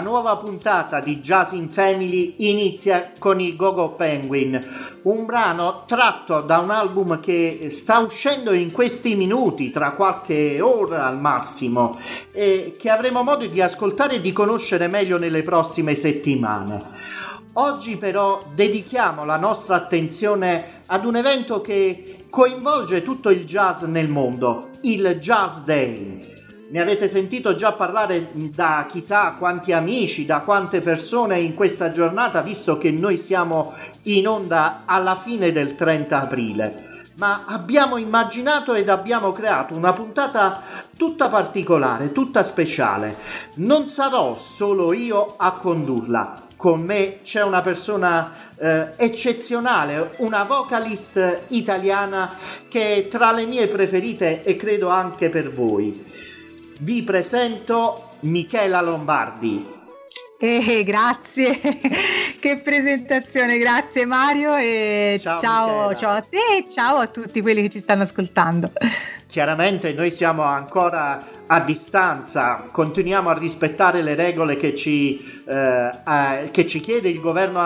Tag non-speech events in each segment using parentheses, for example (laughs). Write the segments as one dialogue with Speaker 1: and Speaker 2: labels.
Speaker 1: Nuova puntata di Jazz in Family inizia con i Gogo Penguin, un brano tratto da un album che sta uscendo in questi minuti, tra qualche ora al massimo, e che avremo modo di ascoltare e di conoscere meglio nelle prossime settimane. Oggi però dedichiamo la nostra attenzione ad un evento che coinvolge tutto il jazz nel mondo, il Jazz Day. Ne avete sentito già parlare da chissà quanti amici, da quante persone in questa giornata, visto che noi siamo in onda alla fine del 30 aprile ma abbiamo immaginato ed abbiamo creato una puntata tutta particolare, tutta speciale. Non sarò solo io a condurla. Con me c'è una persona eh, eccezionale, una vocalist italiana che è tra le mie preferite e credo anche per voi. Vi presento Michela Lombardi.
Speaker 2: Eh, grazie, (laughs) che presentazione, grazie Mario e ciao, ciao, ciao, a te e ciao a tutti quelli che ci stanno ascoltando. (laughs)
Speaker 1: Chiaramente noi siamo ancora a distanza, continuiamo a rispettare le regole che ci, eh, eh, che ci chiede il governo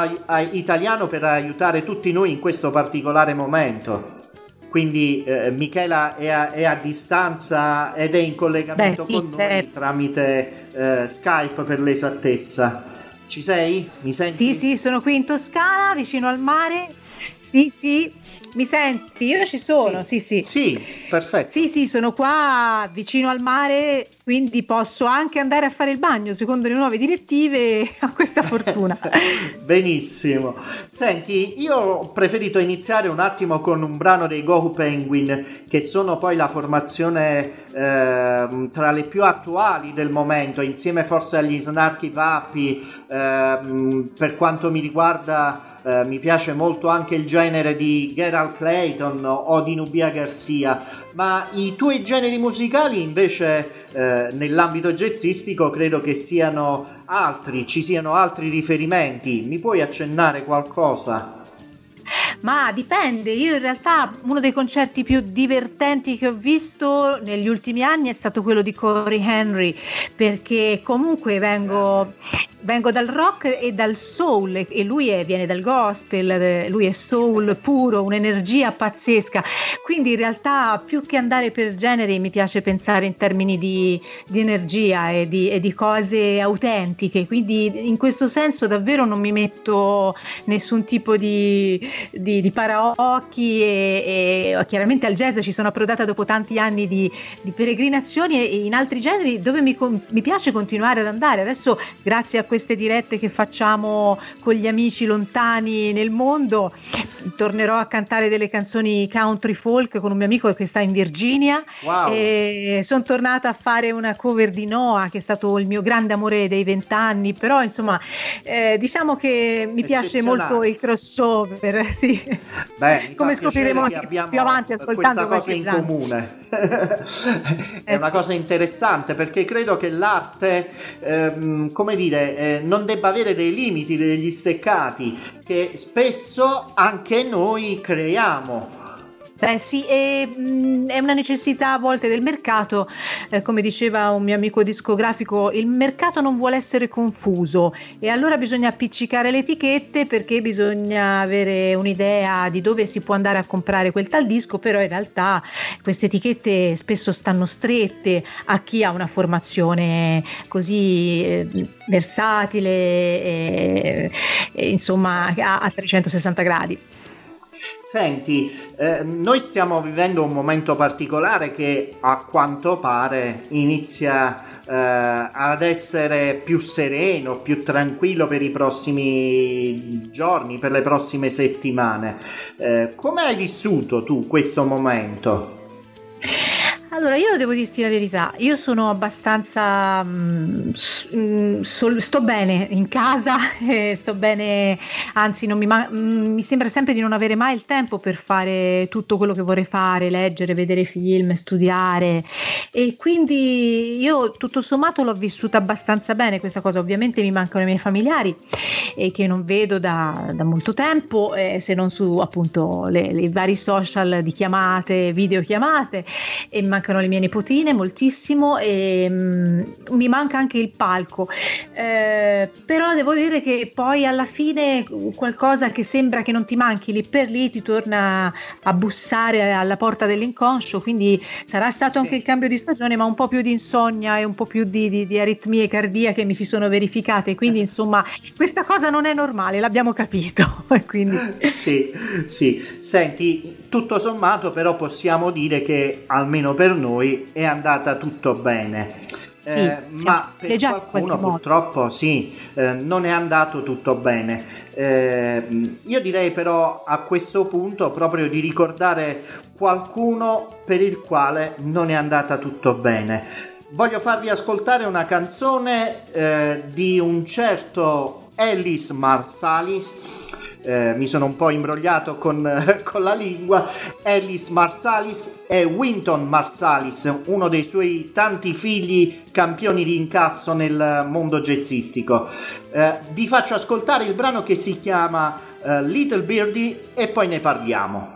Speaker 1: italiano per aiutare tutti noi in questo particolare momento quindi eh, Michela è a, è a, distanza ed è in collegamento Beh, sì, con noi certo. tramite eh, Skype per l'esattezza. Ci sei? Mi senti?
Speaker 2: Sì, sì, sono qui in Toscana, vicino al mare. Sì, sì, mi senti? Io ci sono, sì, sì.
Speaker 1: Sì, sì perfetto.
Speaker 2: Sì, sì, sono qua vicino al mare, quindi posso anche andare a fare il bagno, secondo le nuove direttive, (laughs) a questa fortuna. (laughs)
Speaker 1: Benissimo. Senti, io ho preferito iniziare un attimo con un brano dei Go Penguin, che sono poi la formazione eh, tra le più attuali del momento, insieme forse agli Snarky Papi, eh, per quanto mi riguarda eh, mi piace molto anche il genere di Gerald Clayton o di Nubia Garcia, ma i tuoi generi musicali invece eh, nell'ambito jazzistico credo che siano altri, ci siano altri riferimenti. Mi puoi accennare qualcosa?
Speaker 2: Ma dipende, io in realtà uno dei concerti più divertenti che ho visto negli ultimi anni è stato quello di Corey Henry, perché comunque vengo vengo dal rock e dal soul e lui è, viene dal gospel, lui è soul puro, un'energia pazzesca. Quindi in realtà più che andare per generi mi piace pensare in termini di, di energia e di, e di, cose autentiche. Quindi in questo senso davvero non mi metto nessun tipo di, di, di paraocchi e, e, chiaramente al jazz ci sono approdata dopo tanti anni di, peregrinazioni e in altri generi dove mi, mi piace continuare ad andare. Adesso grazie a queste dirette che facciamo con gli amici lontani nel mondo, tornerò a cantare delle canzoni country folk con un mio amico che sta in Virginia. Wow. Sono tornata a fare una cover di Noah, che è stato il mio grande amore dei vent'anni, però insomma eh, diciamo che mi piace molto il crossover, (laughs) sì. (laughs)
Speaker 1: Beh, come scopriremo anche più avanti ascoltando questa cosa in brano. comune. (laughs) è eh, una sì. cosa interessante perché credo che l'arte, ehm, come dire, eh, non debba avere dei limiti, degli steccati che spesso anche noi creiamo.
Speaker 2: Beh sì, è, mm, è, una necessità a volte del mercato, eh, come diceva un mio amico discografico, il mercato non vuole essere confuso e allora bisogna appiccicare le etichette perché bisogna avere un'idea di dove si può andare a comprare quel tal disco, però in realtà queste etichette spesso stanno strette a chi ha una formazione così eh, versatile e, e insomma a, a 360 gradi.
Speaker 1: Senti, eh, noi stiamo vivendo un momento particolare che a quanto pare inizia eh, ad essere più sereno, più tranquillo per i prossimi giorni, per le prossime settimane. Eh, come hai vissuto tu questo momento?
Speaker 2: Allora, io devo dirti la verità, io sono abbastanza... Mh, mm, mm, sol, sto bene in casa, (laughs) eh, sto bene, anzi mi, ma- mh, mm, mi, sembra sempre di non avere mai il tempo per fare tutto quello che vorrei fare, leggere, vedere film, studiare. E quindi io tutto sommato l'ho vissuta abbastanza bene questa cosa, ovviamente mi mancano i miei familiari e che non vedo da, da molto tempo, eh, se non su appunto i vari social di chiamate, videochiamate e mancano mancano le mie nipotine moltissimo e um, mi manca anche il palco. Eh, però devo dire che poi alla fine qualcosa che sembra che non ti manchi lì per lì ti torna a bussare alla porta dell'inconscio, quindi sarà stato sì. anche il cambio di stagione, ma un po' più di insonnia e un po' più di, di, di aritmie cardiache mi si sono verificate, quindi (laughs) insomma questa cosa non è normale, l'abbiamo capito. (laughs) quindi...
Speaker 1: Sì, sì. Senti, tutto sommato però possiamo dire che almeno per noi è andata tutto bene.
Speaker 2: Sì, eh,
Speaker 1: ma per qualcuno purtroppo sì, eh, non è andato tutto bene. Eh, io direi però a questo punto proprio di ricordare qualcuno per il quale non è andata tutto bene. Voglio farvi ascoltare una canzone eh, di un certo Ellis Marsalis eh, mi sono un po' imbrogliato con, (laughs) con, la lingua, Ellis Marsalis e Winton Marsalis, uno dei suoi tanti figli campioni di incasso nel mondo jazzistico. Eh, vi faccio ascoltare il brano che si chiama uh, Little Birdie e poi ne parliamo.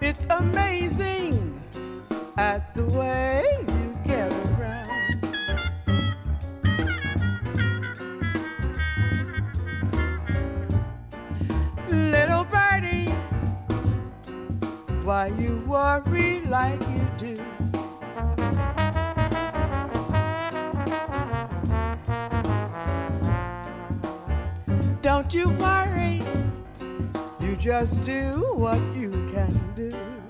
Speaker 3: It's amazing at the way you get around. Little birdie, why you worry like you do? You worry, you just do what you can do.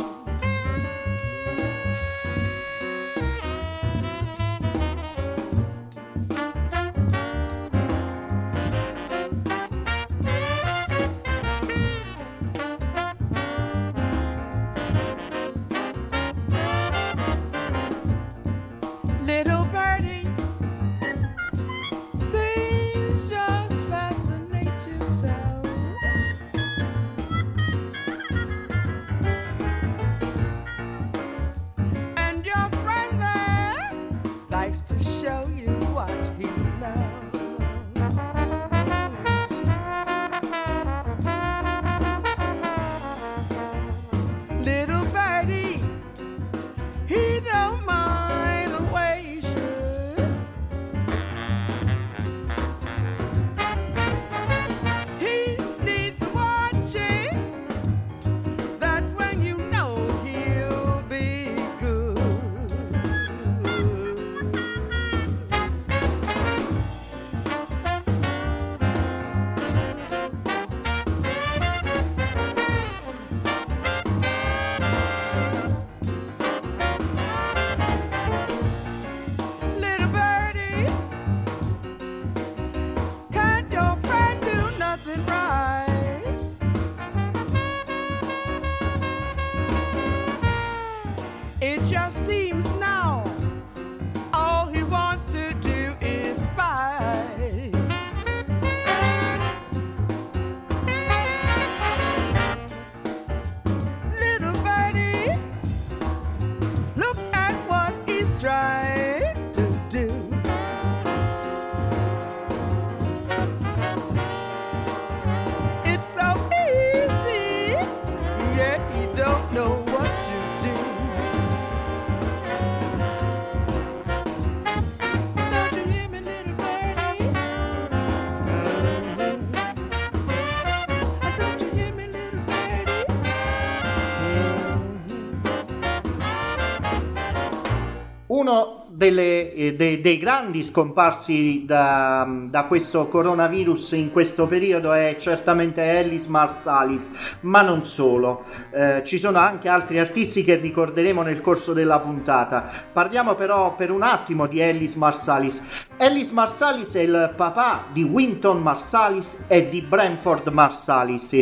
Speaker 1: Uno delle, eh, dei, dei grandi scomparsi da, da, questo coronavirus in questo periodo è certamente Ellis Marsalis, ma non solo. Eh, ci sono anche altri artisti che ricorderemo nel corso della puntata. Parliamo però per un attimo di Ellis Marsalis. Ellis Marsalis è il papà di Winton Marsalis e di Brentford Marsalis,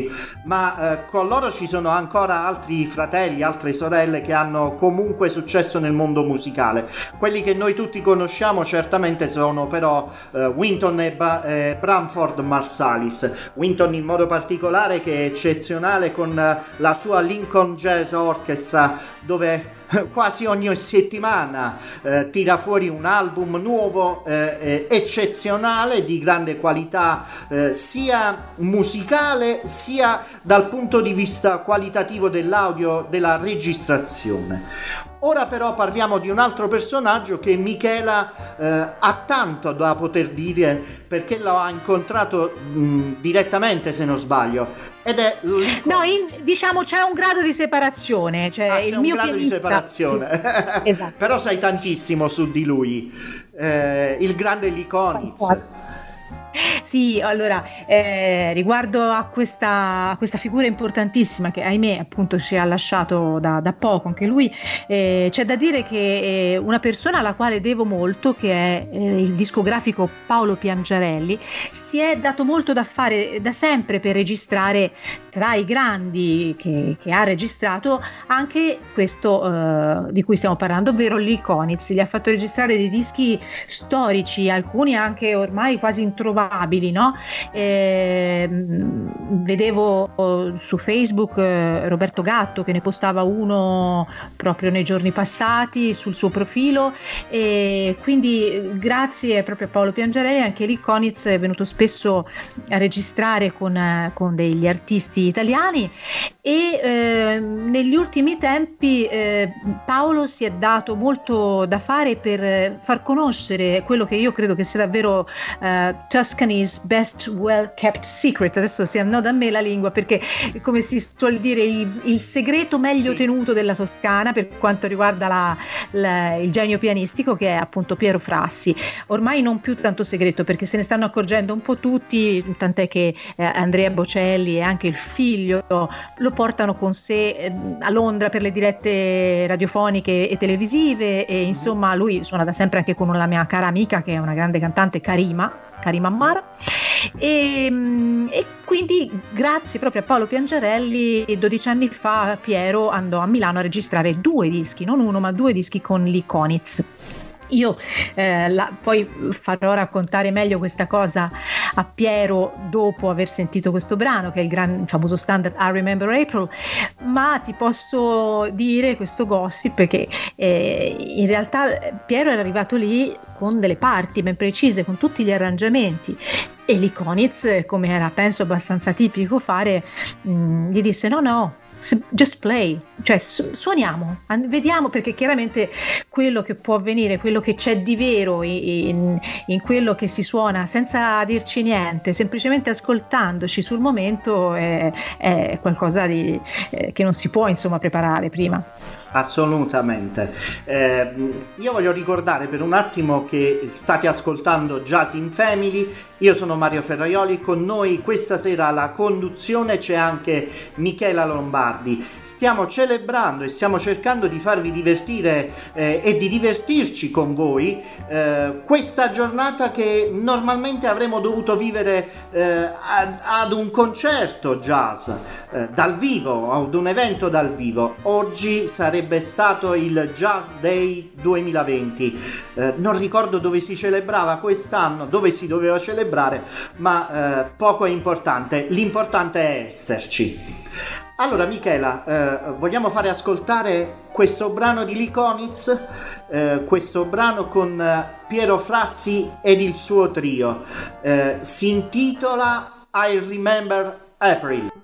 Speaker 1: ma eh, con loro ci sono ancora altri fratelli, altre sorelle che hanno comunque successo nel mondo musicale. Quelli che noi tutti conosciamo certamente sono però eh, Winton e ba- eh, Bramford Marsalis. Winton in modo particolare che è eccezionale con eh, la sua Lincoln Jazz Orchestra dove quasi ogni settimana eh, tira fuori un album nuovo eh, eh, eccezionale di grande qualità eh, sia musicale sia dal punto di vista qualitativo dell'audio della registrazione Ora però parliamo di un altro personaggio che Michela eh, ha tanto da poter dire perché lo ha incontrato mh, direttamente se non sbaglio. Ed è
Speaker 2: no in, diciamo c'è un grado di separazione cioè
Speaker 1: ah,
Speaker 2: il mio
Speaker 1: grado
Speaker 2: pianista...
Speaker 1: di separazione esatto. (laughs) però sai tantissimo su di lui. Eh, il grande Likonitz
Speaker 2: sì, allora, eh, riguardo a questa, a questa, figura importantissima che ahimè appunto ci ha lasciato da, da poco anche lui, eh, c'è da dire che eh, una persona alla quale devo molto, che è eh, il discografico Paolo Piangiarelli, si è dato molto da fare da sempre per registrare tra i grandi che, che ha registrato anche questo eh, di cui stiamo parlando, ovvero l'Iconitz. Gli ha fatto registrare dei dischi storici, alcuni anche ormai quasi introvabili trovabili, no? Eh, vedevo su Facebook eh, Roberto Gatto che ne postava uno proprio nei giorni passati sul suo profilo e quindi grazie proprio a Paolo Piangerei anche lì Conitz è venuto spesso a registrare con, con degli artisti italiani e eh, negli ultimi tempi eh, Paolo si è dato molto da fare per far conoscere quello che io credo che sia davvero uh, Tuscany's best well kept secret. Adesso si annoda a me la lingua perché, come si suol dire, il, il segreto meglio sì. tenuto della Toscana per quanto riguarda la, la, il genio pianistico che è appunto Piero Frassi. Ormai non più tanto segreto perché se ne stanno accorgendo un po' tutti, tant'è che eh, Andrea Bocelli e anche il figlio lo portano con sé eh, a Londra per le dirette radiofoniche e televisive e insomma lui suona da sempre anche con una mia cara amica che è una grande cantante Karima Karim Ammar. E, mm, e, quindi grazie proprio a Paolo Piangerelli 12 anni fa Piero andò a Milano a registrare due dischi, non uno ma due dischi con l'Iconitz. Io eh, la, poi farò raccontare meglio questa cosa a Piero dopo aver sentito questo brano, che è il gran, famoso standard I Remember April, ma ti posso dire questo gossip che eh, in realtà Piero era arrivato lì con delle parti ben precise, con tutti gli arrangiamenti e l'Iconitz, come era penso abbastanza tipico fare, mh, mm, gli disse no no, just play, cioè su- suoniamo, vediamo perché chiaramente quello che può avvenire, quello che c'è di vero in, in, quello che si suona senza dirci niente, semplicemente ascoltandoci sul momento è, è qualcosa di, eh, che non si può insomma preparare prima.
Speaker 1: Assolutamente. Eh, io voglio ricordare per un attimo che state ascoltando Jazz in Family. Io sono Mario Ferraioli, con noi questa sera alla conduzione c'è anche Michela Lombardi. Stiamo celebrando e stiamo cercando di farvi divertire eh, e di divertirci con voi eh, questa giornata che normalmente avremmo dovuto vivere eh, ad, ad, un concerto jazz eh, dal vivo, ad un evento dal vivo. Oggi sarebbe sarebbe stato il Jazz Day 2020. Eh, non ricordo dove si celebrava quest'anno, dove si doveva celebrare, ma eh, poco è importante. L'importante è esserci. Allora, Michela, eh, vogliamo fare ascoltare questo brano di Likonitz, eh, questo brano con eh, Piero Frassi ed il suo trio. Eh, si intitola I Remember April.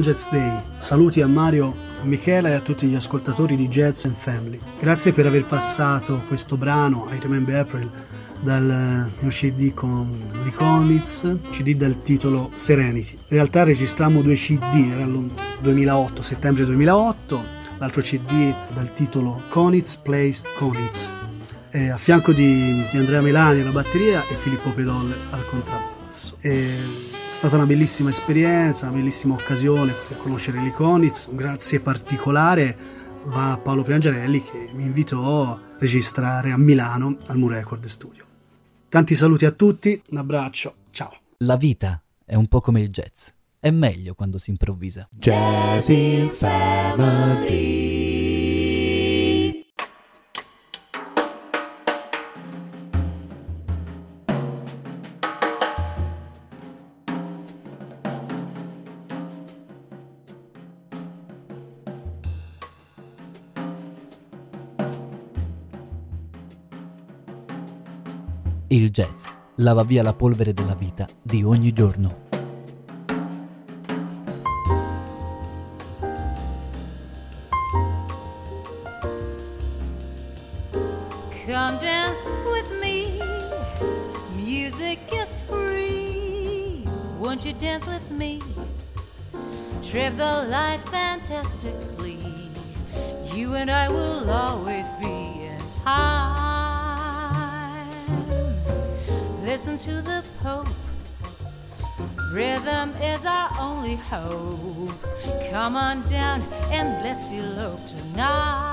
Speaker 4: Buon Jazz Day. Saluti a Mario, a Michela e a tutti gli ascoltatori di Jazz and Family. Grazie per aver passato questo brano, I Remember April, dal mio CD con l'Iconitz, CD dal titolo Serenity. In realtà registrammo due CD, era il 2008, settembre 2008, l'altro CD dal titolo Conitz Plays Conitz, a fianco di, di Andrea Melani alla batteria e Filippo Pedolle al contrabbasso. E è stata una bellissima esperienza, una bellissima occasione per conoscere l'Iconitz. Un grazie particolare va a Paolo Piangerelli che mi invitò a registrare a Milano al Mu Record Studio. Tanti saluti a tutti, un abbraccio, ciao.
Speaker 5: La vita è un po' come il jazz. È meglio quando si improvvisa.
Speaker 6: Jazz in Family.
Speaker 5: Il jazz lava via la polvere della vita di ogni giorno.
Speaker 7: Come dance with me. Music is free. Won't you dance with me? Trip the light hope. Come on down and let's elope tonight.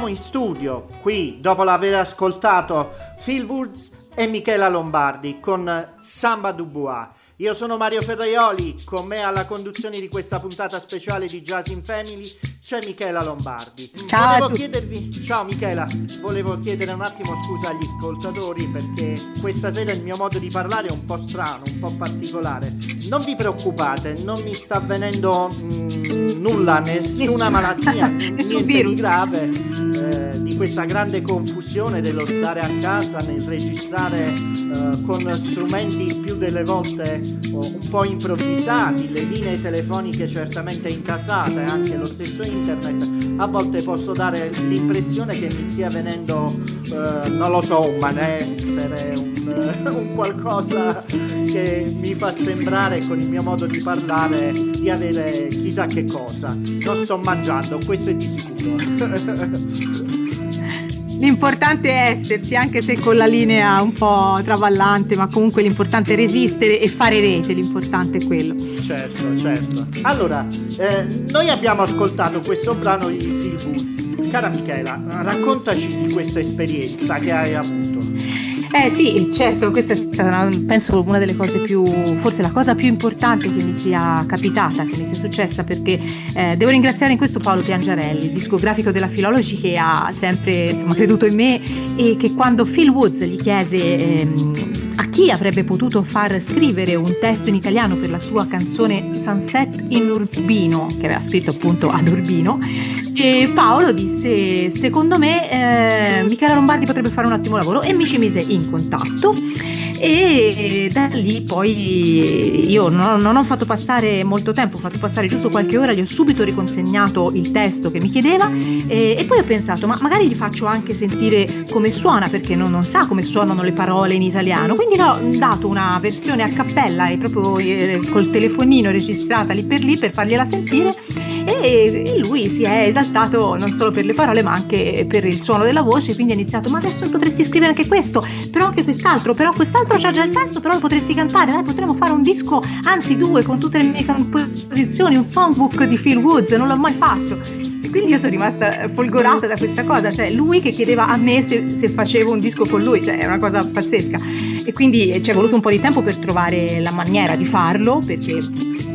Speaker 1: Rientriamo in studio qui dopo l'aver ascoltato Phil Woods e Michela Lombardi con Samba Dubois. Io sono Mario Ferraioli, con me alla conduzione di questa puntata speciale di Jazz in Family c'è Michela Lombardi.
Speaker 2: Ciao
Speaker 1: Volevo chiedervi, ciao Michela, volevo chiedere un attimo scusa agli ascoltatori perché questa sera il mio modo di parlare è un po' strano, un po' particolare. Non vi preoccupate, non mi sta avvenendo mm, nulla, nessuna
Speaker 2: Nessun-
Speaker 1: malattia, (laughs)
Speaker 2: nessun
Speaker 1: niente di
Speaker 2: virus.
Speaker 1: grave eh, di questa grande confusione dello stare a casa nel registrare eh, con strumenti più delle volte oh, un po' improvvisati, le linee telefoniche certamente intasate, anche lo stesso internet. A volte posso dare l'impressione che mi stia venendo, eh, non lo so, un malessere, un, (laughs) un qualcosa che mi fa sembrare con il mio modo di parlare di avere chissà che cosa. Non sto mangiando, questo è di sicuro. (laughs)
Speaker 2: L'importante è esserci, anche se con la linea un po' travallante, ma comunque l'importante è resistere e fare rete, l'importante è quello.
Speaker 1: certo, certo. Allora, eh, noi abbiamo ascoltato questo brano di Phil Woods. Cara Michela, raccontaci di questa esperienza che hai avuto.
Speaker 2: Eh sì, certo, questa è stata penso una delle cose più, forse la cosa più importante che mi sia capitata, che mi sia successa, perché eh, devo ringraziare in questo Paolo Piangiarelli, discografico della Filology che ha sempre insomma, creduto in me e che quando Phil Woods gli chiese ehm, a chi avrebbe potuto far scrivere un testo in italiano per la sua canzone Sunset in Urbino, che aveva scritto appunto ad Urbino, e Paolo disse secondo me eh, Michela Lombardi potrebbe fare un ottimo lavoro e mi ci mise in contatto e da lì poi io non, non ho fatto passare molto tempo, ho fatto passare giusto qualche ora, gli ho subito riconsegnato il testo che mi chiedeva e, e poi ho pensato ma magari gli faccio anche sentire come suona perché non, non sa come suonano le parole in italiano, quindi ho dato una versione a cappella e proprio eh, col telefonino registrata lì per lì per fargliela sentire e, e lui si è esaltato non solo per le parole ma anche per il suono della voce, quindi ha iniziato ma adesso potresti scrivere anche questo, però anche quest'altro, però quest'altro c'ha già il testo, però lo potresti cantare, dai potremmo fare un disco, anzi due con tutte le mie composizioni, un songbook di Phil Woods, non l'ho mai fatto. E quindi io sono rimasta folgorata da questa cosa, cioè lui che chiedeva a me se, se facevo un disco con lui, cioè è una cosa pazzesca. E quindi ci è voluto un po' di tempo per trovare la maniera di farlo, perché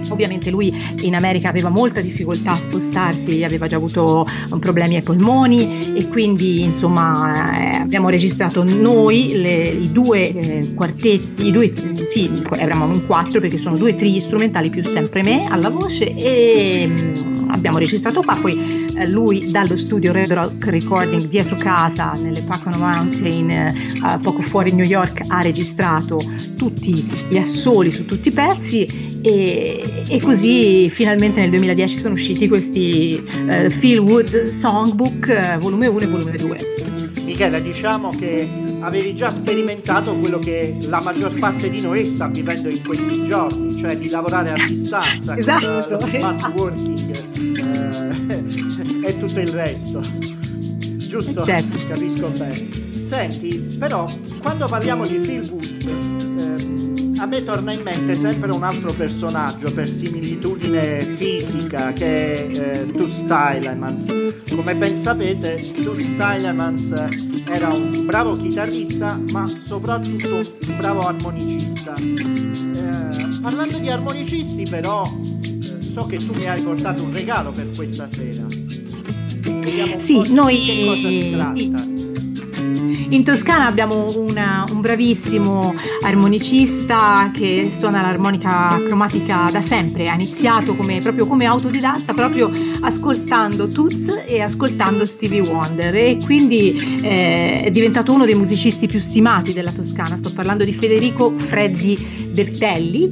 Speaker 2: Ovviamente lui in America aveva molta difficoltà a spostarsi, aveva già avuto problemi ai polmoni e quindi insomma eh, abbiamo registrato noi le, i due eh, quartetti, i due, sì, eravamo in quattro perché sono due tri strumentali più sempre me alla voce e mh, abbiamo registrato qua, poi eh, lui dallo studio Red Rock Recording dietro casa nelle Pocono Mountain eh, poco fuori New York ha registrato tutti gli assoli su tutti i pezzi e, e, così finalmente nel 2010 sono usciti questi uh, Phil Woods Songbook uh, volume 1 e volume 2.
Speaker 1: Michele, diciamo che avevi già sperimentato quello che la maggior parte di noi sta vivendo in questi giorni, cioè di lavorare a distanza
Speaker 2: esatto,
Speaker 1: con smart working uh, (laughs) e tutto il resto. Giusto?
Speaker 2: Certo.
Speaker 1: Capisco bene. Senti, però quando parliamo di Phil Woods eh, a me torna in mente sempre un altro personaggio per similitudine fisica che è eh, Toots Tylemans. Come ben sapete, Toots Tylemans era un bravo chitarrista, ma soprattutto un bravo armonicista. Eh, parlando di armonicisti, però, eh, so che tu mi hai portato un regalo per questa sera. Vediamo
Speaker 2: sì, noi...
Speaker 1: di che cosa si tratta.
Speaker 2: In Toscana abbiamo una, un bravissimo armonicista che suona l'armonica cromatica da sempre, ha iniziato come, proprio come autodidatta, proprio ascoltando Toots e ascoltando Stevie Wonder. E quindi eh, è diventato uno dei musicisti più stimati della Toscana, sto parlando di Federico Freddi Bertelli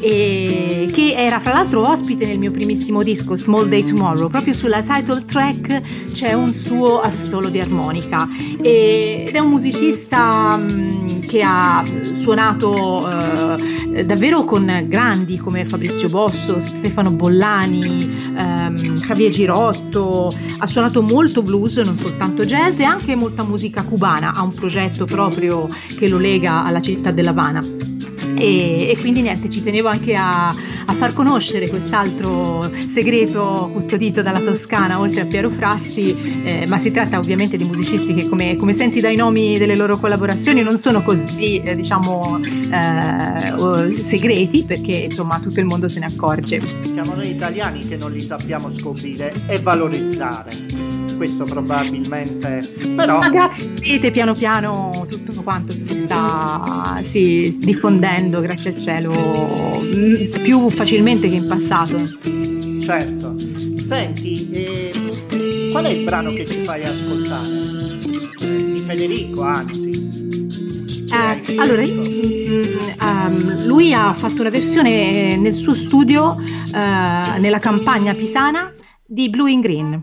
Speaker 2: e che era fra l'altro ospite nel mio primissimo disco Small Day Tomorrow. Proprio sulla title track c'è un suo assolo di armonica. Ed è un musicista mm, che ha suonato eh, davvero con grandi come Fabrizio Bosso, Stefano Bollani, ehm, Javier Girotto, ha suonato molto blues, non soltanto jazz e anche molta musica cubana, ha un progetto proprio che lo lega alla città dell'Havana. E, e, quindi niente, ci tenevo anche a, a, far conoscere quest'altro segreto custodito dalla Toscana, oltre a Piero Frassi, eh, ma si tratta ovviamente di musicisti che come, come, senti dai nomi delle loro collaborazioni non sono così, eh, diciamo, eh, segreti, perché insomma tutto il mondo se ne accorge.
Speaker 1: Siamo noi italiani che non li sappiamo scoprire e valorizzare questo probabilmente però
Speaker 2: ragazzi vedete piano piano tutto quanto si sta sì, diffondendo grazie al cielo mm, più facilmente che in passato.
Speaker 1: Certo. Senti eh, qual è il brano che ci fai ascoltare? Di Federico anzi.
Speaker 2: Eh, allora, um, lui ha fatto una versione nel suo studio uh, nella campagna pisana di Blue in Green.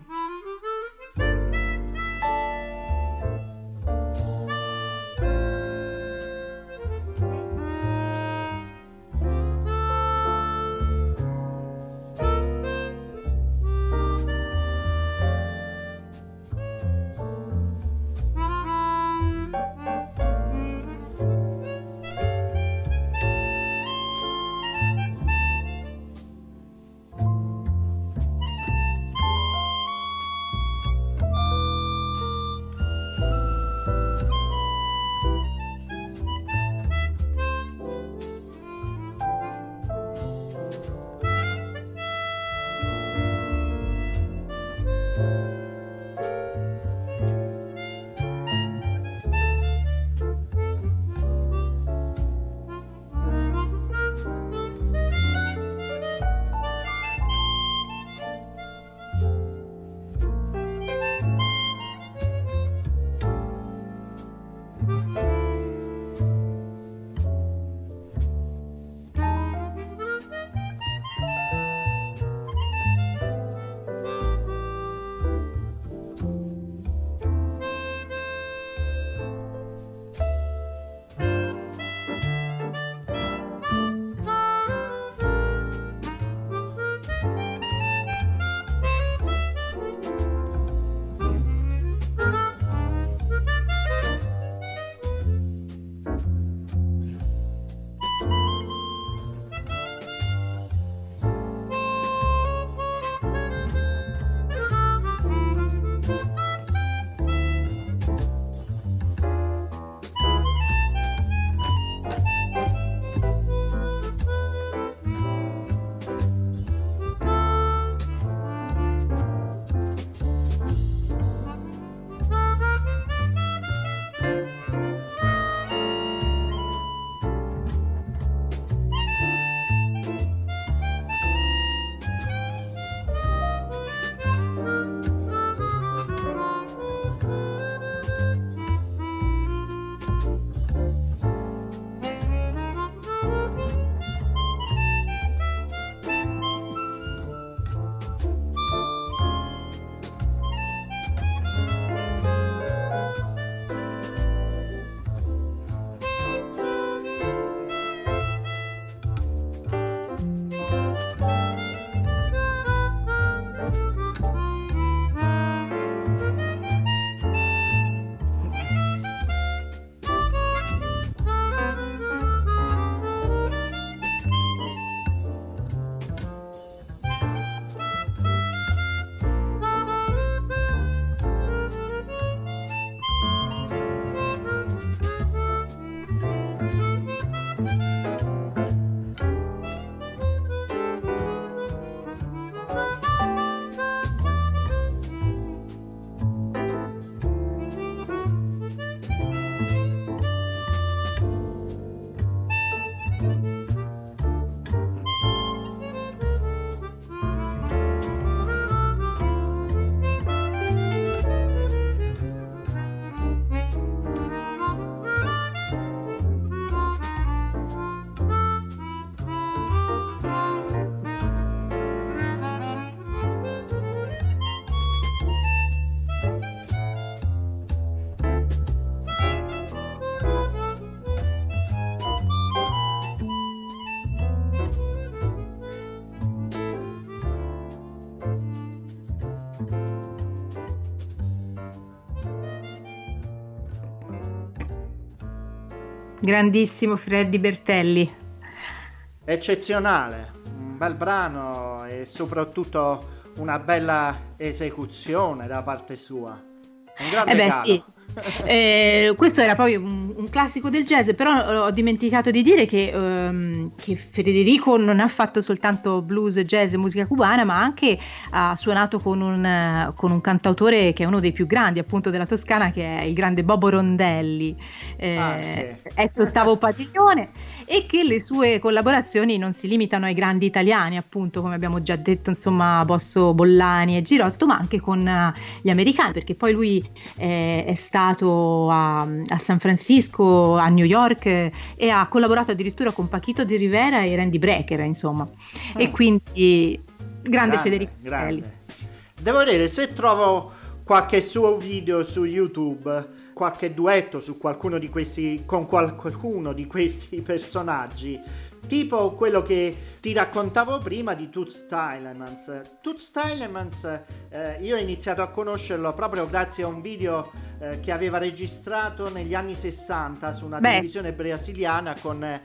Speaker 2: Grandissimo Freddy Bertelli.
Speaker 1: Eccezionale, un bel brano e soprattutto una bella esecuzione da parte sua. Un grande
Speaker 2: Eh beh, sì. Eh, questo era proprio un, un classico del jazz, però ho dimenticato di dire che, ehm, che Federico non ha fatto soltanto blues, jazz e musica cubana, ma anche ha suonato con un, con un cantautore che è uno dei più grandi appunto della Toscana, che è il grande Bobo Rondelli, eh,
Speaker 1: Ah, sì.
Speaker 2: ex ottavo padiglione, e che le sue collaborazioni non si limitano ai grandi italiani, appunto, come abbiamo già detto, insomma, Bosso Bollani e Girotto, ma anche con eh, gli americani, perché poi lui eh, è stato a, a San Francisco, a New York e ha collaborato addirittura con Paquito di Rivera e Randy Brecker, insomma. E
Speaker 1: Mm.
Speaker 2: quindi grande, Federico Bertelli.
Speaker 1: grande. Devo dire, se trovo qualche suo video su YouTube, qualche duetto su qualcuno di questi, con qualcuno di questi (laughs) personaggi, tipo quello che ti raccontavo prima di Toots Thailemans. Toots Thailemans, eh, io ho iniziato a conoscerlo proprio grazie a un video eh, che aveva registrato negli anni 60 su una
Speaker 2: Beh.
Speaker 1: televisione brasiliana con eh,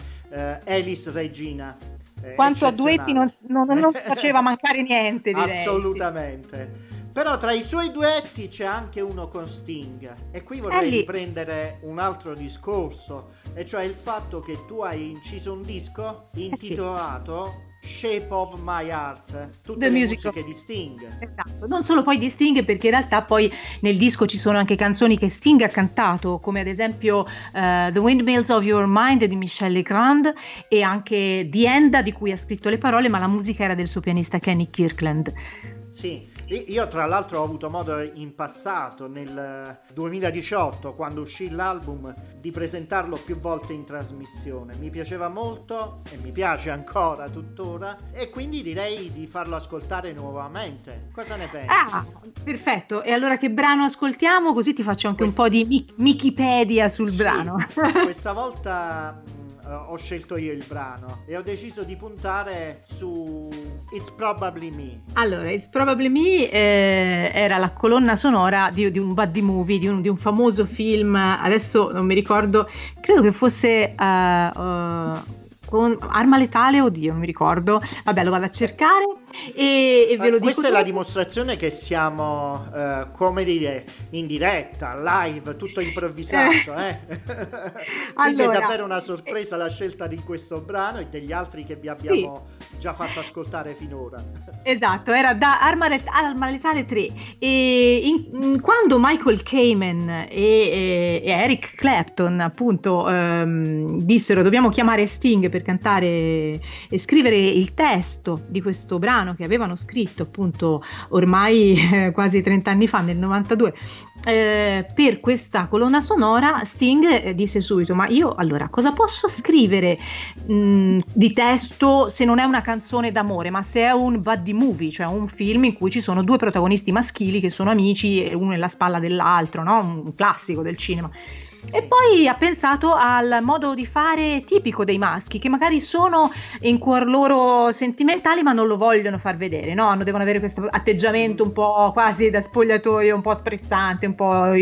Speaker 1: Elis Regina. Eh,
Speaker 2: Quanto a duetti non, non- non (laughs) faceva mancare niente, direi.
Speaker 1: Assolutamente. Però tra i suoi duetti c'è anche uno con Sting. E qui vorrei riprendere un altro discorso, e cioè il fatto che tu hai inciso un disco
Speaker 2: Eh,
Speaker 1: intitolato Shape of My Heart, tutte
Speaker 2: The
Speaker 1: le
Speaker 2: Music
Speaker 1: musiche di Sting.
Speaker 2: Esatto, non solo poi di Sting perché in realtà poi nel disco ci sono anche canzoni che Sting ha cantato come ad esempio eh, The Windmills of Your Mind di Michel Legrand e anche The Enda di cui ha scritto le parole ma la musica era del suo pianista Kenny Kirkland.
Speaker 1: Sì, io tra l'altro ho avuto modo in passato, nel 2018, quando uscì l'album, di presentarlo più volte in trasmissione. Mi piaceva molto e mi piace ancora tuttora e quindi direi di farlo ascoltare nuovamente. Cosa ne pensi?
Speaker 2: Ah, perfetto. E allora che brano ascoltiamo? Così ti faccio anche
Speaker 1: Questo-
Speaker 2: un po' di Wikipedia sul
Speaker 1: Sì,
Speaker 2: brano.
Speaker 1: Questa volta ho scelto io il brano e ho deciso di puntare su It's Probably Me.
Speaker 2: Allora, It's Probably Me eh, era la colonna sonora di, di un buddy movie, di un, di un famoso film, adesso non mi ricordo, credo che fosse eh, eh, con Arma Letale, oddio, non mi ricordo, vabbè lo vado a cercare e, e ve lo
Speaker 1: Eh,
Speaker 2: dico.
Speaker 1: Questa è la dimostrazione che siamo, eh, come dire, in diretta, live, tutto improvvisato. Eh. (laughs) (laughs) Quindi
Speaker 2: Allora-
Speaker 1: è davvero una sorpresa la scelta di questo brano e degli altri che vi abbiamo già fatto ascoltare finora. (laughs)
Speaker 2: Esatto, era da Arma, Let- Arma Letale 3 e in- quando Michael Kamen e, e- e Eric Clapton appunto ehm, dissero dobbiamo chiamare Sting per cantare e scrivere il testo di questo brano che avevano scritto appunto ormai eh, quasi 30 anni fa nel 92 eh, per questa colonna sonora Sting eh, disse subito ma io allora cosa posso scrivere mh, di testo se non è una canzone d'amore? Ma se è un buddy movie cioè un film in cui ci sono due protagonisti maschili che sono amici e uno è la spalla dell'altro no? un classico del cinema e poi ha pensato al modo di fare tipico dei maschi, che magari sono in cuor loro sentimentali, ma non lo vogliono far vedere, no? Hanno- devono avere questo atteggiamento un po' quasi da spogliatoio, un po' sprezzante, un po'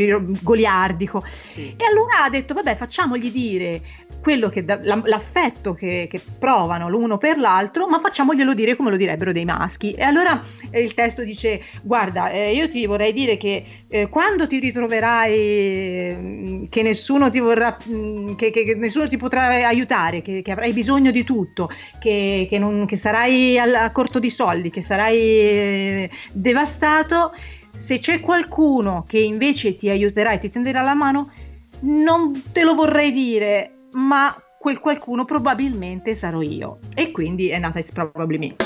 Speaker 2: goliardico.
Speaker 1: Sì.
Speaker 2: E allora ha detto: Vabbè, facciamogli dire quello che da- la- l'affetto che, che provano l'uno per l'altro, ma facciamoglielo dire come lo direbbero dei maschi. E allora eh, il testo dice: Guarda, eh, io ti vorrei dire che eh, quando ti ritroverai mm, che nessuno ti vorrà, mm, che, che- che nessuno ti potrà aiutare, che, che avrai bisogno di tutto, che, non- che sarai al- a corto di soldi, che sarai eh, devastato. Se c'è qualcuno che invece ti aiuterà e ti tenderà la mano, non te lo vorrei dire, ma quel qualcuno probabilmente sarò io. E quindi è nata It's Probably Me.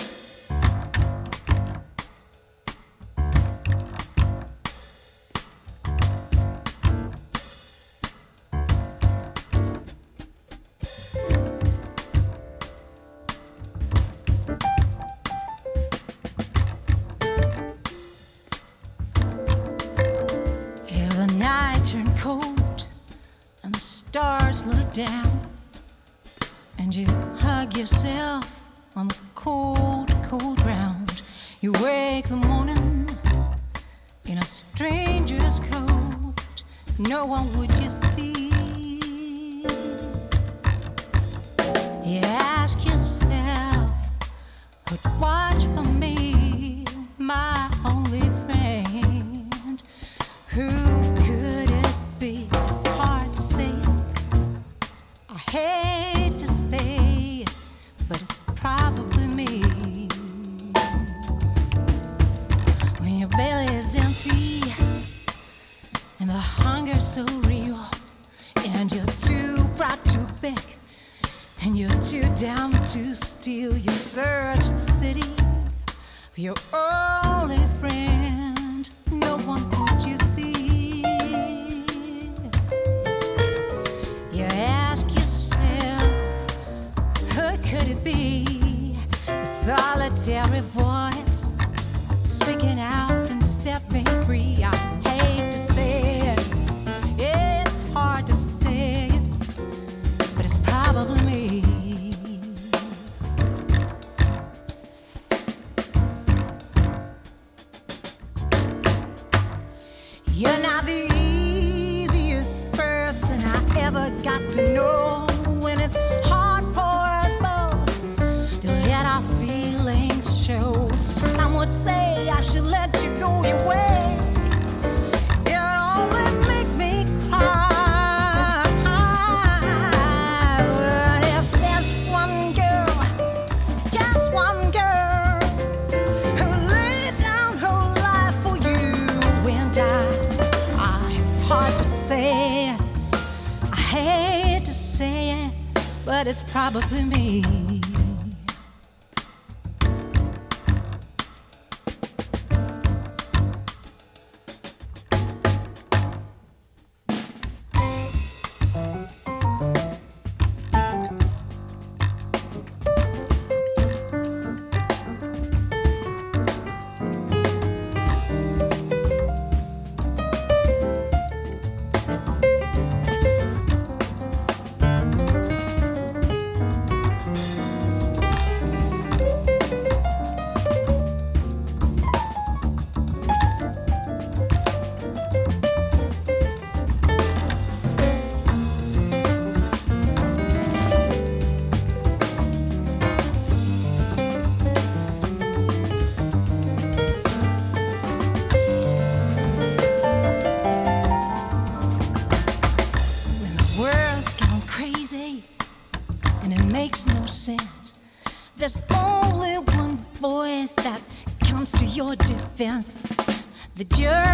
Speaker 7: The jury.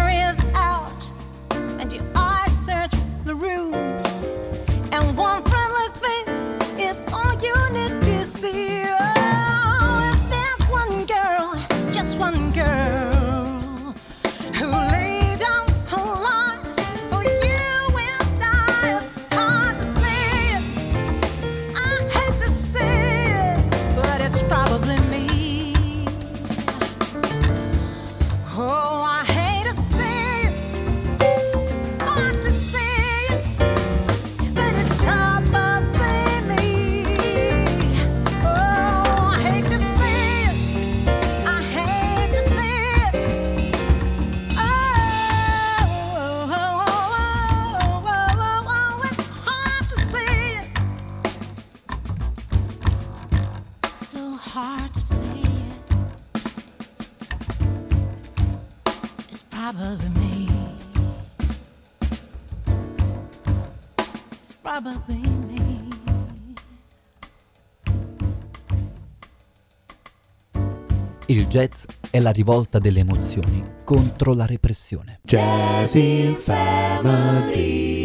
Speaker 7: Jazz è la rivolta delle emozioni contro la repressione.
Speaker 5: Jazz in Family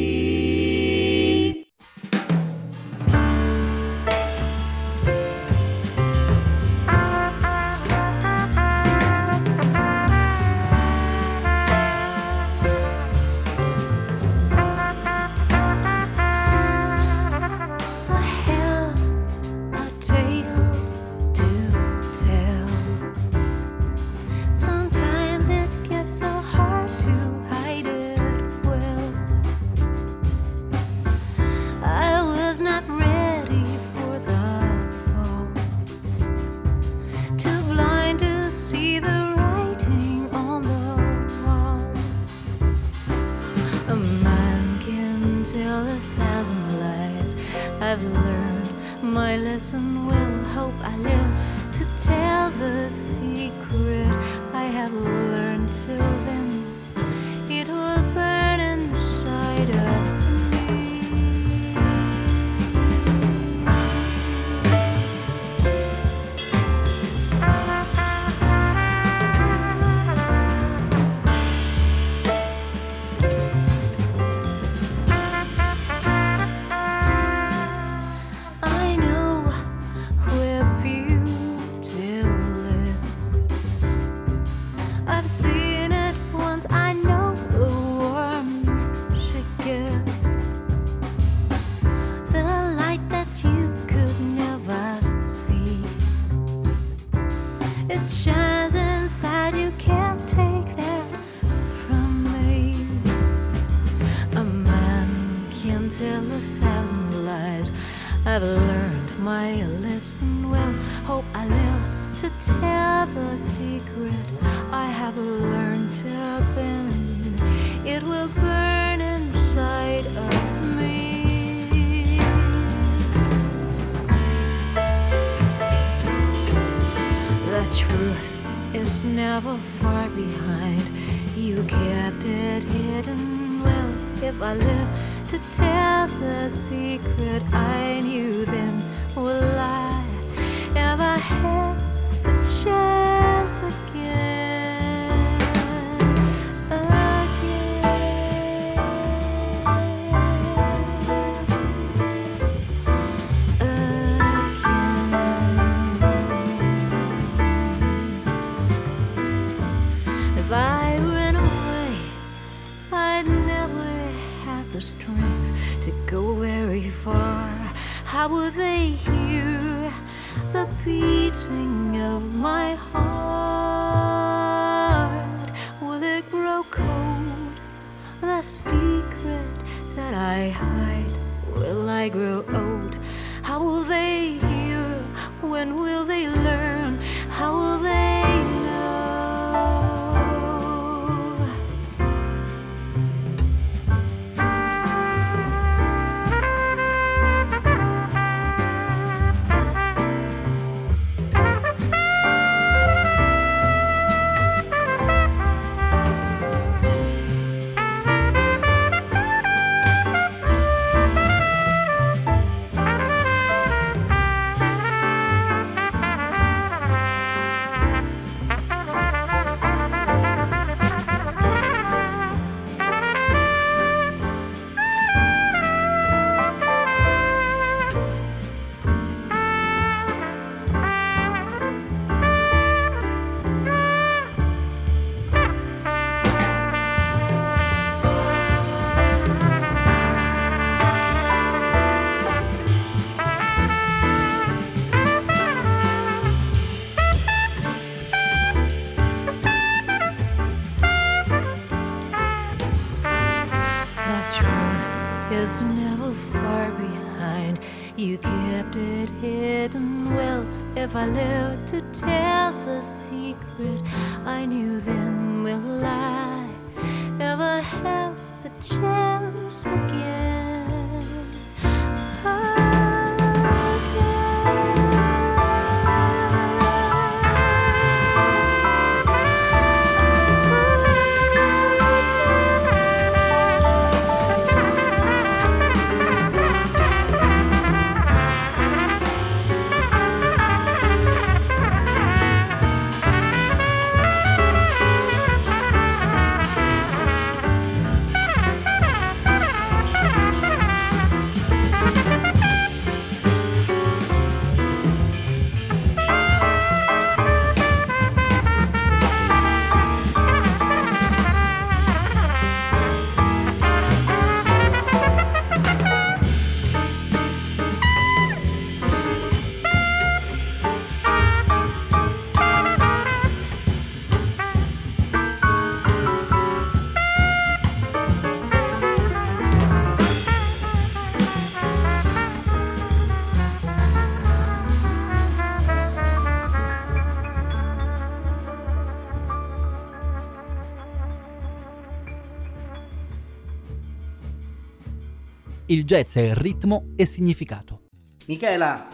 Speaker 5: il jazz è ritmo e significato.
Speaker 1: Michela,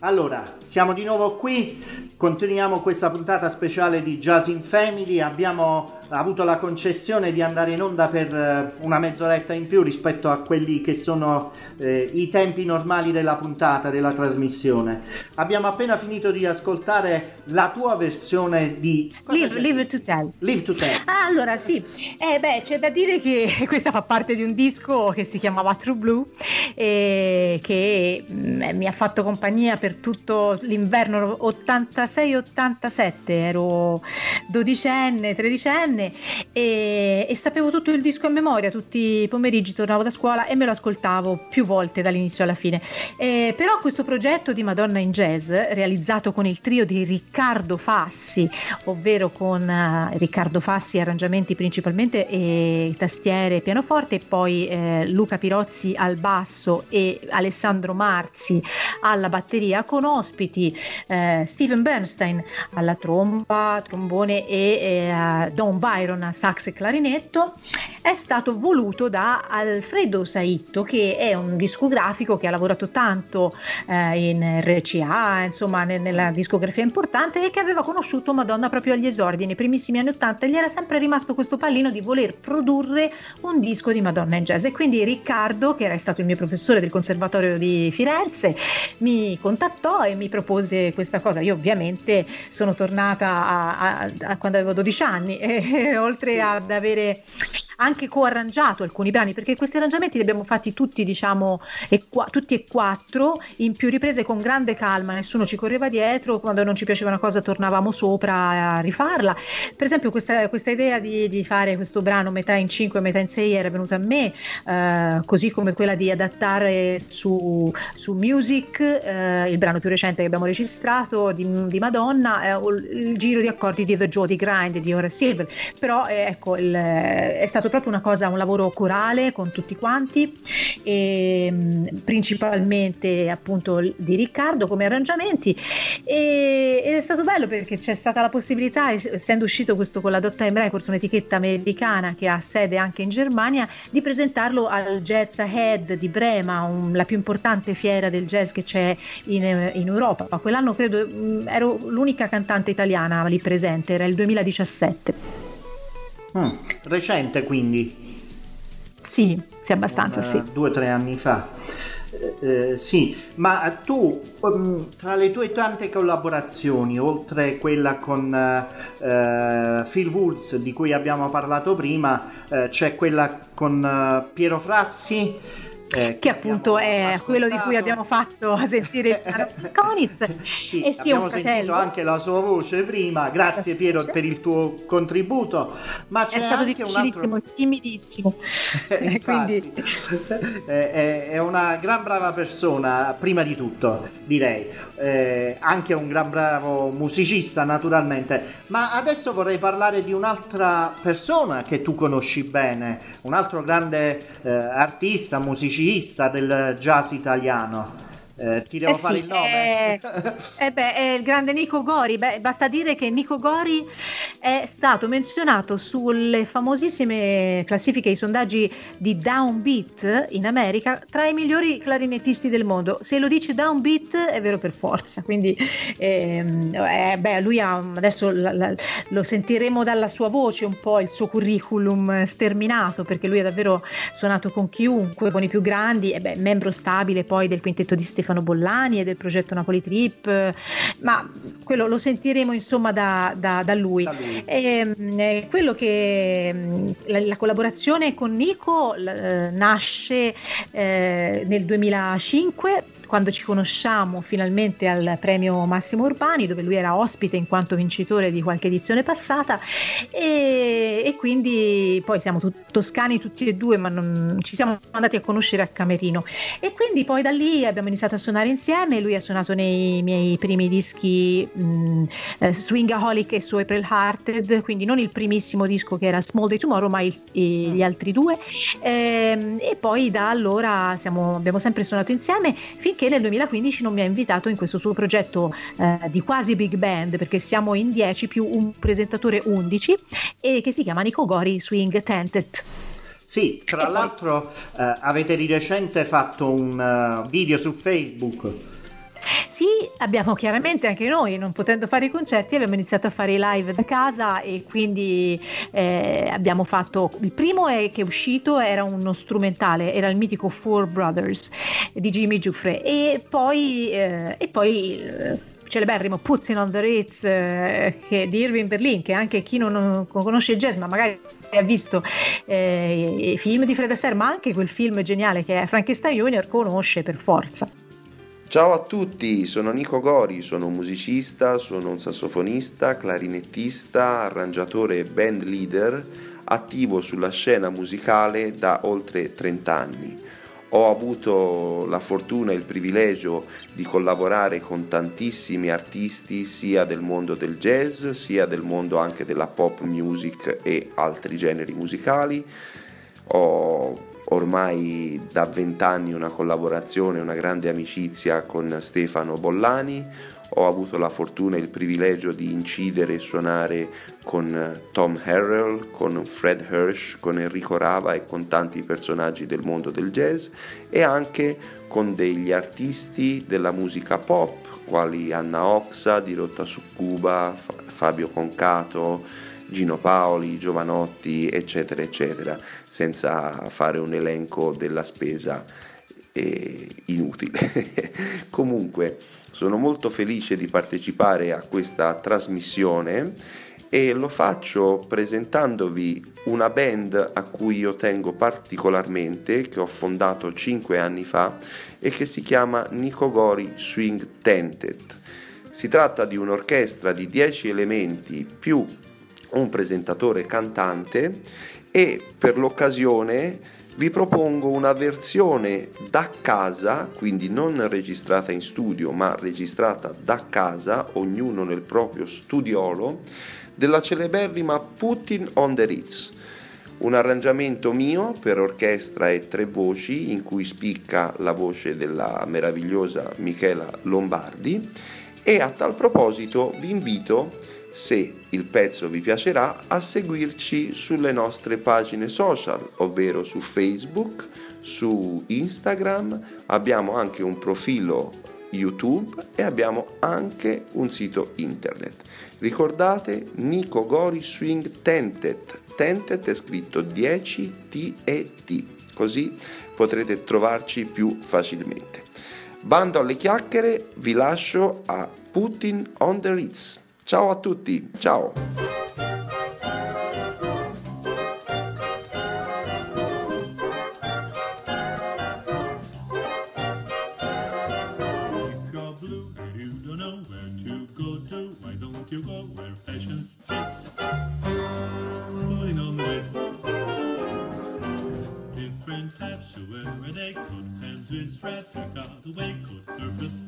Speaker 1: allora, siamo di nuovo qui, continuiamo questa puntata speciale di Jazz in Family, abbiamo avuto la concessione di andare in onda per eh, una mezz'oretta in più rispetto a quelli che sono eh, i tempi normali della puntata, della trasmissione. Abbiamo appena finito di ascoltare la tua versione di
Speaker 2: Live, live to Tell.
Speaker 1: Live to Tell.
Speaker 2: Ah, allora sì, eh, beh, c'è da dire che (laughs) questa fa parte di un disco che si chiamava True Blue e che mh, mi ha fatto compagnia per tutto l'inverno 86-87, ero dodicenne, tredicenne e, e sapevo tutto il disco a memoria, tutti i pomeriggi tornavo da scuola e me lo ascoltavo più volte dall'inizio alla fine. Eh, però questo progetto di Madonna in Jazz, realizzato con il trio di Riccardo Fassi, ovvero con uh, Riccardo Fassi arrangiamenti principalmente e tastiere e pianoforte e poi eh, Luca Pirozzi al basso e Alessandro Marzi alla batteria con ospiti eh, Steven Bernstein alla tromba, trombone e eh, Don Byron a sax e clarinetto è stato voluto da Alfredo Saitto che è un discografico che ha lavorato tanto eh, in RCA insomma ne- nella discografia importante e che aveva conosciuto Madonna proprio agli esordi nei primissimi anni 80 e gli era sempre rimasto questo pallino di voler produrre un disco di Madonna in jazz. E quindi Riccardo che era stato il mio professore del conservatorio di Firenze mi contattò e mi propose questa cosa. Io ovviamente sono tornata a, a, a quando avevo 12 anni (laughs) e, oltre ad avere anche coarrangiato alcuni brani perché questi arrangiamenti li abbiamo fatti tutti diciamo e qua, tutti e quattro in più riprese con grande calma nessuno ci correva dietro quando non ci piaceva una cosa tornavamo sopra a rifarla. Per esempio questa, questa idea di, di, fare questo brano metà in 5 e metà in 6 era venuta a me eh, così come quella di adattare su, su Music eh, il brano più recente che abbiamo registrato di, di Madonna eh, il giro di accordi di The Jody Grind di Horace Silver. Però eh, ecco il, è stato proprio una cosa un lavoro corale con tutti quanti e principalmente appunto di Riccardo come arrangiamenti. E, ed è stato bello perché c'è stata la possibilità essendo uscito questo con la Dot Time Records un'etichetta americana che ha sede anche in Germania di presentarlo al Jazz Ahead di Brema un, la più importante fiera del jazz che c'è in, in Europa. Quell'anno credo ero l'unica cantante italiana lì presente era il 2017
Speaker 1: mm, recente quindi
Speaker 2: sì, sì, abbastanza,
Speaker 1: uh,
Speaker 2: sì.
Speaker 1: Due o tre anni fa. Eh, eh, sì, ma tu um, tra le tue tante collaborazioni, oltre quella con uh, Phil Woods di cui abbiamo parlato prima, uh, c'è quella con Piero Frassi
Speaker 2: eh, che appunto è ascoltato. quello di cui abbiamo fatto (laughs) sentire Conit
Speaker 1: sì, e sì, abbiamo sentito anche la sua voce prima. Grazie Piero per il tuo contributo. Ma c'è
Speaker 2: è stato
Speaker 1: anche
Speaker 2: difficilissimo
Speaker 1: un altro...
Speaker 2: timidissimo. (laughs)
Speaker 1: Infatti, Quindi... è, (laughs) è, una gran brava persona prima di tutto direi eh, anche un gran bravo musicista naturalmente ma adesso vorrei parlare di un'altra persona che tu conosci bene un altro grande eh, artista musicista del jazz italiano. Eh, ti devo
Speaker 2: eh
Speaker 1: fare
Speaker 2: sì,
Speaker 1: il nome?
Speaker 2: Eh, eh beh, è il grande Nico Gori. Beh, basta dire che Nico Gori è stato menzionato sulle famosissime classifiche i sondaggi di Downbeat in America tra i migliori clarinettisti del mondo. Se lo dice Downbeat è vero per forza. Quindi, ehm, eh, beh, lui ha adesso la, la, lo sentiremo dalla sua voce un po' il suo curriculum sterminato perché lui ha davvero suonato con chiunque, con i più grandi, e beh, membro stabile poi del quintetto di Stefano. Stefano Bollani e del progetto Napoli Trip, ma quello lo sentiremo insomma da, da, da lui. Da lui. E, ehm, quello che mm, la, la, collaborazione con Nico eh, nasce eh, nel 2005 quando ci conosciamo finalmente al premio Massimo Urbani dove lui era ospite in quanto vincitore di qualche edizione passata. E, e quindi poi siamo tut- toscani tutti e due ma non, ci siamo andati a conoscere a Camerino. E quindi poi da lì abbiamo iniziato a suonare insieme. Lui ha suonato nei miei primi dischi mh, eh, Swingaholic e su April Hearted quindi non il primissimo disco che era Small Day Tomorrow ma il, i, gli altri due. E, ehm, e poi da allora siamo, abbiamo sempre suonato insieme fin finché nel 2015 non mi ha invitato in questo suo progetto eh, di quasi big band, perché siamo in 10 più un presentatore 11, e che si chiama Nico Gori Swing Tented.
Speaker 1: Sì, tra e l'altro poi... eh, avete di recente fatto un uh, video su Facebook
Speaker 2: sì, abbiamo chiaramente anche noi, non potendo fare i concerti, abbiamo iniziato a fare i live da casa e quindi eh, abbiamo fatto il primo è, che è uscito era uno strumentale, era il mitico Four Brothers di Jimmy Giuffre e poi, eh, e poi eh, celeberrimo Putin on the Ritz eh, di Irving Berlin, che anche chi non, non conosce il jazz, ma magari ha visto eh, i film di Fred Astaire, ma anche quel film geniale che è Frankenstein Junior, conosce per forza.
Speaker 8: Ciao a tutti, sono Nico Gori, sono un musicista, sono un sassofonista, clarinettista, arrangiatore e band leader attivo sulla scena musicale da oltre 30 anni. Ho avuto la fortuna e il privilegio di collaborare con tantissimi artisti sia del mondo del jazz sia del mondo anche della pop music e altri generi musicali. Ho ormai da vent'anni una collaborazione, una grande amicizia con Stefano Bollani. Ho avuto la fortuna e il privilegio di incidere e suonare con Tom Harrell, con Fred Hirsch, con Enrico Rava e con tanti personaggi del mondo del jazz e anche con degli artisti della musica pop quali Anna Oxa di Rotta su Cuba, Fabio Concato, Gino Paoli, Giovanotti, eccetera, eccetera, senza fare un elenco della spesa eh, inutile. (laughs) Comunque, sono molto felice di partecipare a questa trasmissione e lo faccio presentandovi una band a cui io tengo particolarmente, che ho fondato 5 anni fa e che si chiama Nicogori Swing Tented. Si tratta di un'orchestra di 10 elementi più un presentatore cantante e per l'occasione vi propongo una versione da casa, quindi non registrata in studio, ma registrata da casa, ognuno nel proprio studiolo, della celeberrima Putin on the Ritz, un arrangiamento mio per orchestra e tre voci in cui spicca la voce della meravigliosa Michela Lombardi. E a tal proposito vi invito se il pezzo vi piacerà, a seguirci sulle nostre pagine social, ovvero su Facebook, su Instagram, abbiamo anche un profilo YouTube e abbiamo anche un sito internet. Ricordate Nico Gori Swing Tentet. Tentet è scritto 10 T e T, così potrete trovarci più facilmente. Bando alle chiacchiere, vi lascio a Putin on the Ritz. Ciao a tutti, ciao!
Speaker 9: If you're blue and you don't know where to go to, why don't you go where fashion sits? Putting on the Ritz. Different types to wear a day coat, pants with straps, or got away coat, perfect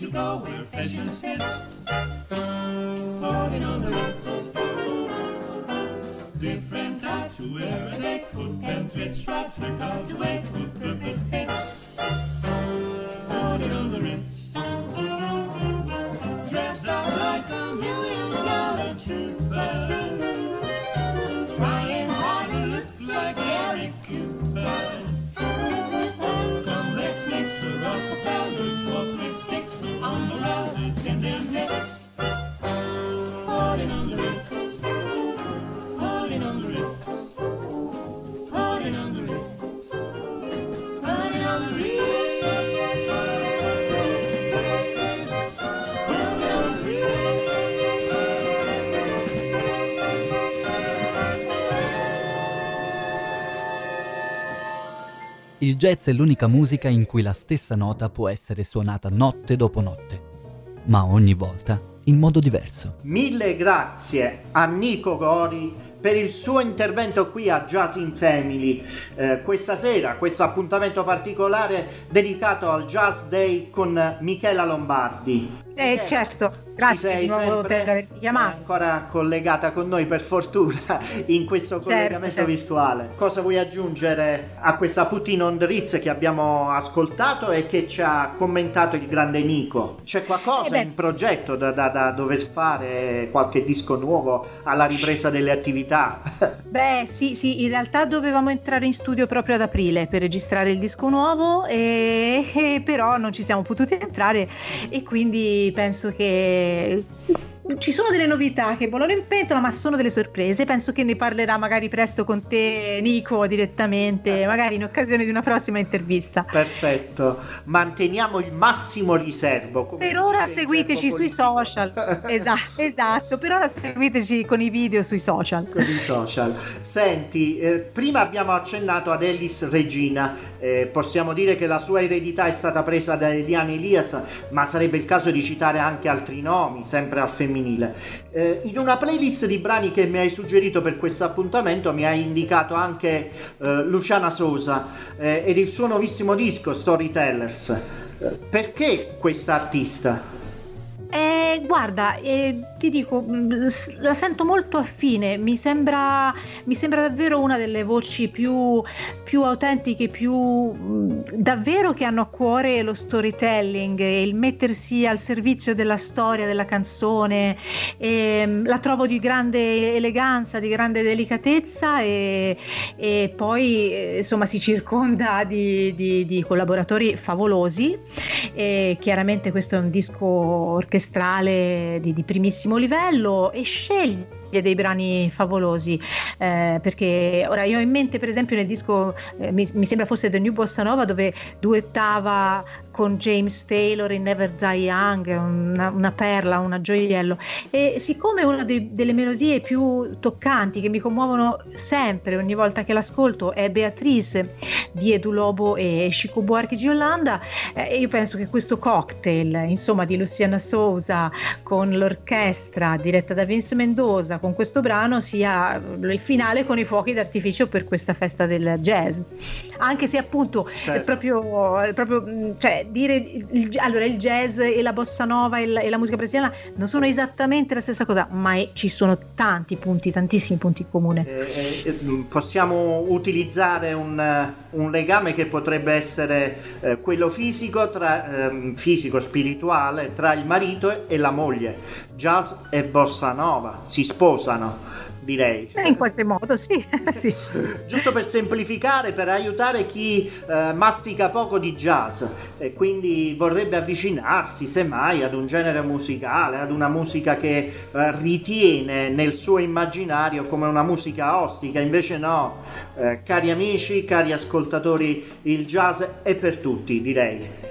Speaker 7: don't
Speaker 9: you go where fashion sits, floating on the lips. Different types to wear and they put could and straps stripes cut away.
Speaker 5: Il jazz è l'unica musica in cui la stessa nota può essere suonata notte dopo notte, ma ogni volta in modo diverso.
Speaker 1: Mille grazie a Nico Gori per il suo intervento qui a Jazz in Family eh, questa sera, questo appuntamento particolare dedicato al Jazz Day con Michela Lombardi.
Speaker 2: Eh,
Speaker 1: Michela,
Speaker 2: certo, grazie
Speaker 1: sei
Speaker 2: di nuovo per avermi chiamato.
Speaker 1: ancora collegata con noi per fortuna (laughs) in questo
Speaker 2: Certo,
Speaker 1: collegamento
Speaker 2: certo.
Speaker 1: virtuale. Cosa vuoi aggiungere a questa Putin on the Ritz che abbiamo ascoltato e che ci ha commentato il grande Nico? C'è qualcosa
Speaker 2: Eh
Speaker 1: in progetto da, da- da dover fare, qualche disco nuovo alla ripresa delle attività? (laughs)
Speaker 2: Beh, sì, sì, in realtà dovevamo entrare in studio proprio ad aprile per registrare il disco nuovo, e, e (laughs) però non ci siamo potuti entrare e quindi penso che ci sono delle novità che bollono in pentola, ma sono delle sorprese. Penso che ne parlerà magari presto con te, Nico, direttamente, magari in occasione di una prossima intervista.
Speaker 1: Perfetto, manteniamo il massimo riservo.
Speaker 2: Per ora seguiteci
Speaker 1: gergo
Speaker 2: sui social. (laughs) Esatto, esatto, per ora seguiteci con i video sui social.
Speaker 1: con i social. Senti, eh, prima abbiamo accennato ad Ellis Regina, eh, possiamo dire che la sua eredità è stata presa da Eliane Elias, ma sarebbe il caso di citare anche altri nomi, sempre al femminile. Eh, in una playlist di brani che mi hai suggerito per questo appuntamento mi hai indicato anche eh, Luciana Sosa eh, ed il suo nuovissimo disco Storytellers. Eh, perché questa artista?
Speaker 2: Eh, guarda, eh, ti dico, s- la sento molto affine, mi sembra, mi sembra davvero una delle voci più, più autentiche, più mh, davvero che hanno a cuore lo storytelling, e il mettersi al servizio della storia, della canzone. ehm, la trovo di grande eleganza, di grande delicatezza e, e poi eh, insomma si circonda di, di- di collaboratori favolosi. E chiaramente questo è un disco orchestrale di, di primissimo livello e sceglie dei brani favolosi eh, perché ora io ho in mente per esempio nel disco eh, mi, mi sembra fosse The New Bossa Nova dove duettava con James Taylor in Never Die Young una, una perla, una gioiello. E siccome una dei- delle melodie più toccanti che mi commuovono sempre ogni volta che l'ascolto è Beatrice di Edu Lobo e Chico Buarchi di Yolanda eh, io penso che questo cocktail insomma di Luciana Sousa con l'orchestra diretta da Vince Mendoza con questo brano sia il finale con i fuochi d'artificio per questa festa del jazz anche se appunto è
Speaker 1: Certo.
Speaker 2: proprio, è proprio cioè dire il, allora il jazz e la bossa nova e la, e la musica brasiliana non sono esattamente la stessa cosa ma è- ci sono tanti punti tantissimi punti in comune
Speaker 1: Eh, eh, eh, possiamo utilizzare un, un legame che potrebbe essere eh, quello fisico, tra, ehm, fisico spirituale tra il marito e la moglie. Jazz e bossa nova si sposano, direi.
Speaker 2: Eh, in qualche modo sì, (laughs) sì.
Speaker 1: Giusto per semplificare, per aiutare chi eh, mastica poco di jazz e quindi vorrebbe avvicinarsi semmai ad un genere musicale, ad una musica che eh, ritiene nel suo immaginario come una musica ostica, invece no, Eh, cari amici, cari ascoltatori, il jazz è per tutti, direi.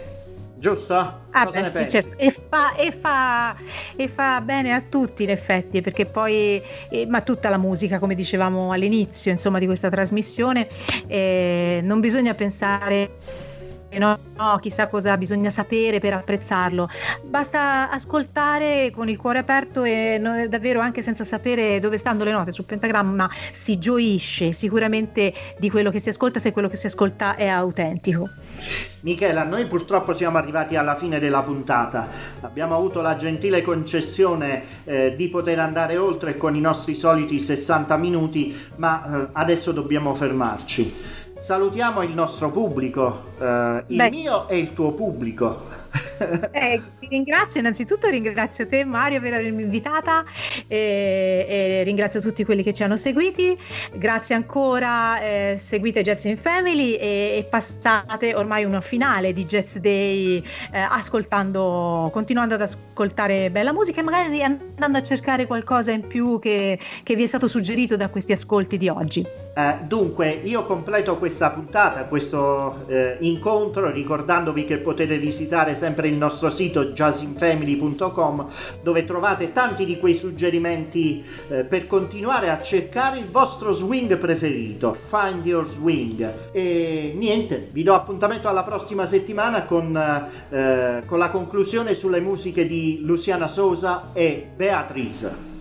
Speaker 1: Giusto?
Speaker 2: Ah,
Speaker 1: Cosa
Speaker 2: beh, sì, certo. e, fa, e, fa, e fa bene a tutti in effetti perché poi eh, ma tutta la musica come dicevamo all'inizio insomma di questa trasmissione eh, non bisogna pensare no? No, chissà cosa bisogna sapere per apprezzarlo. Basta ascoltare con il cuore aperto e no- davvero anche senza sapere dove stanno le note sul pentagramma si gioisce sicuramente di quello che si ascolta se quello che si ascolta è autentico.
Speaker 7: Michela, noi purtroppo siamo arrivati alla fine della puntata. Abbiamo avuto la gentile concessione eh, di poter andare oltre con i nostri soliti 60 minuti, ma eh, adesso dobbiamo fermarci. Salutiamo il nostro pubblico, eh, il
Speaker 2: Beh,
Speaker 7: mio e il tuo pubblico. (laughs)
Speaker 2: Eh, ti ringrazio innanzitutto, ringrazio te Mario per avermi invitata e, e ringrazio tutti quelli che ci hanno seguiti. Grazie ancora, eh, seguite Jazz in Family e, e passate ormai una finale di Jazz Day eh, ascoltando, continuando ad ascoltare bella musica e magari andando a cercare qualcosa in più che, che vi è stato suggerito da questi ascolti di oggi.
Speaker 7: Eh, dunque, io completo questa puntata, questo eh, incontro, ricordandovi che potete visitare sempre il nostro sito jazzinfamily.com dove trovate tanti di quei suggerimenti eh, per continuare a cercare il vostro swing preferito. Find your swing. E niente, vi do appuntamento alla prossima settimana con, eh, con la conclusione sulle musiche di Luciana Sosa e Beatrice.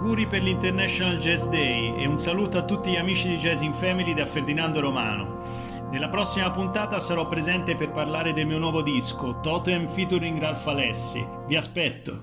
Speaker 10: Auguri per l'International Jazz Day e un saluto a tutti gli amici di Jazz in Family da Ferdinando Romano. Nella prossima puntata sarò presente per parlare del mio nuovo disco, Totem featuring Ralph Alessi. Vi aspetto!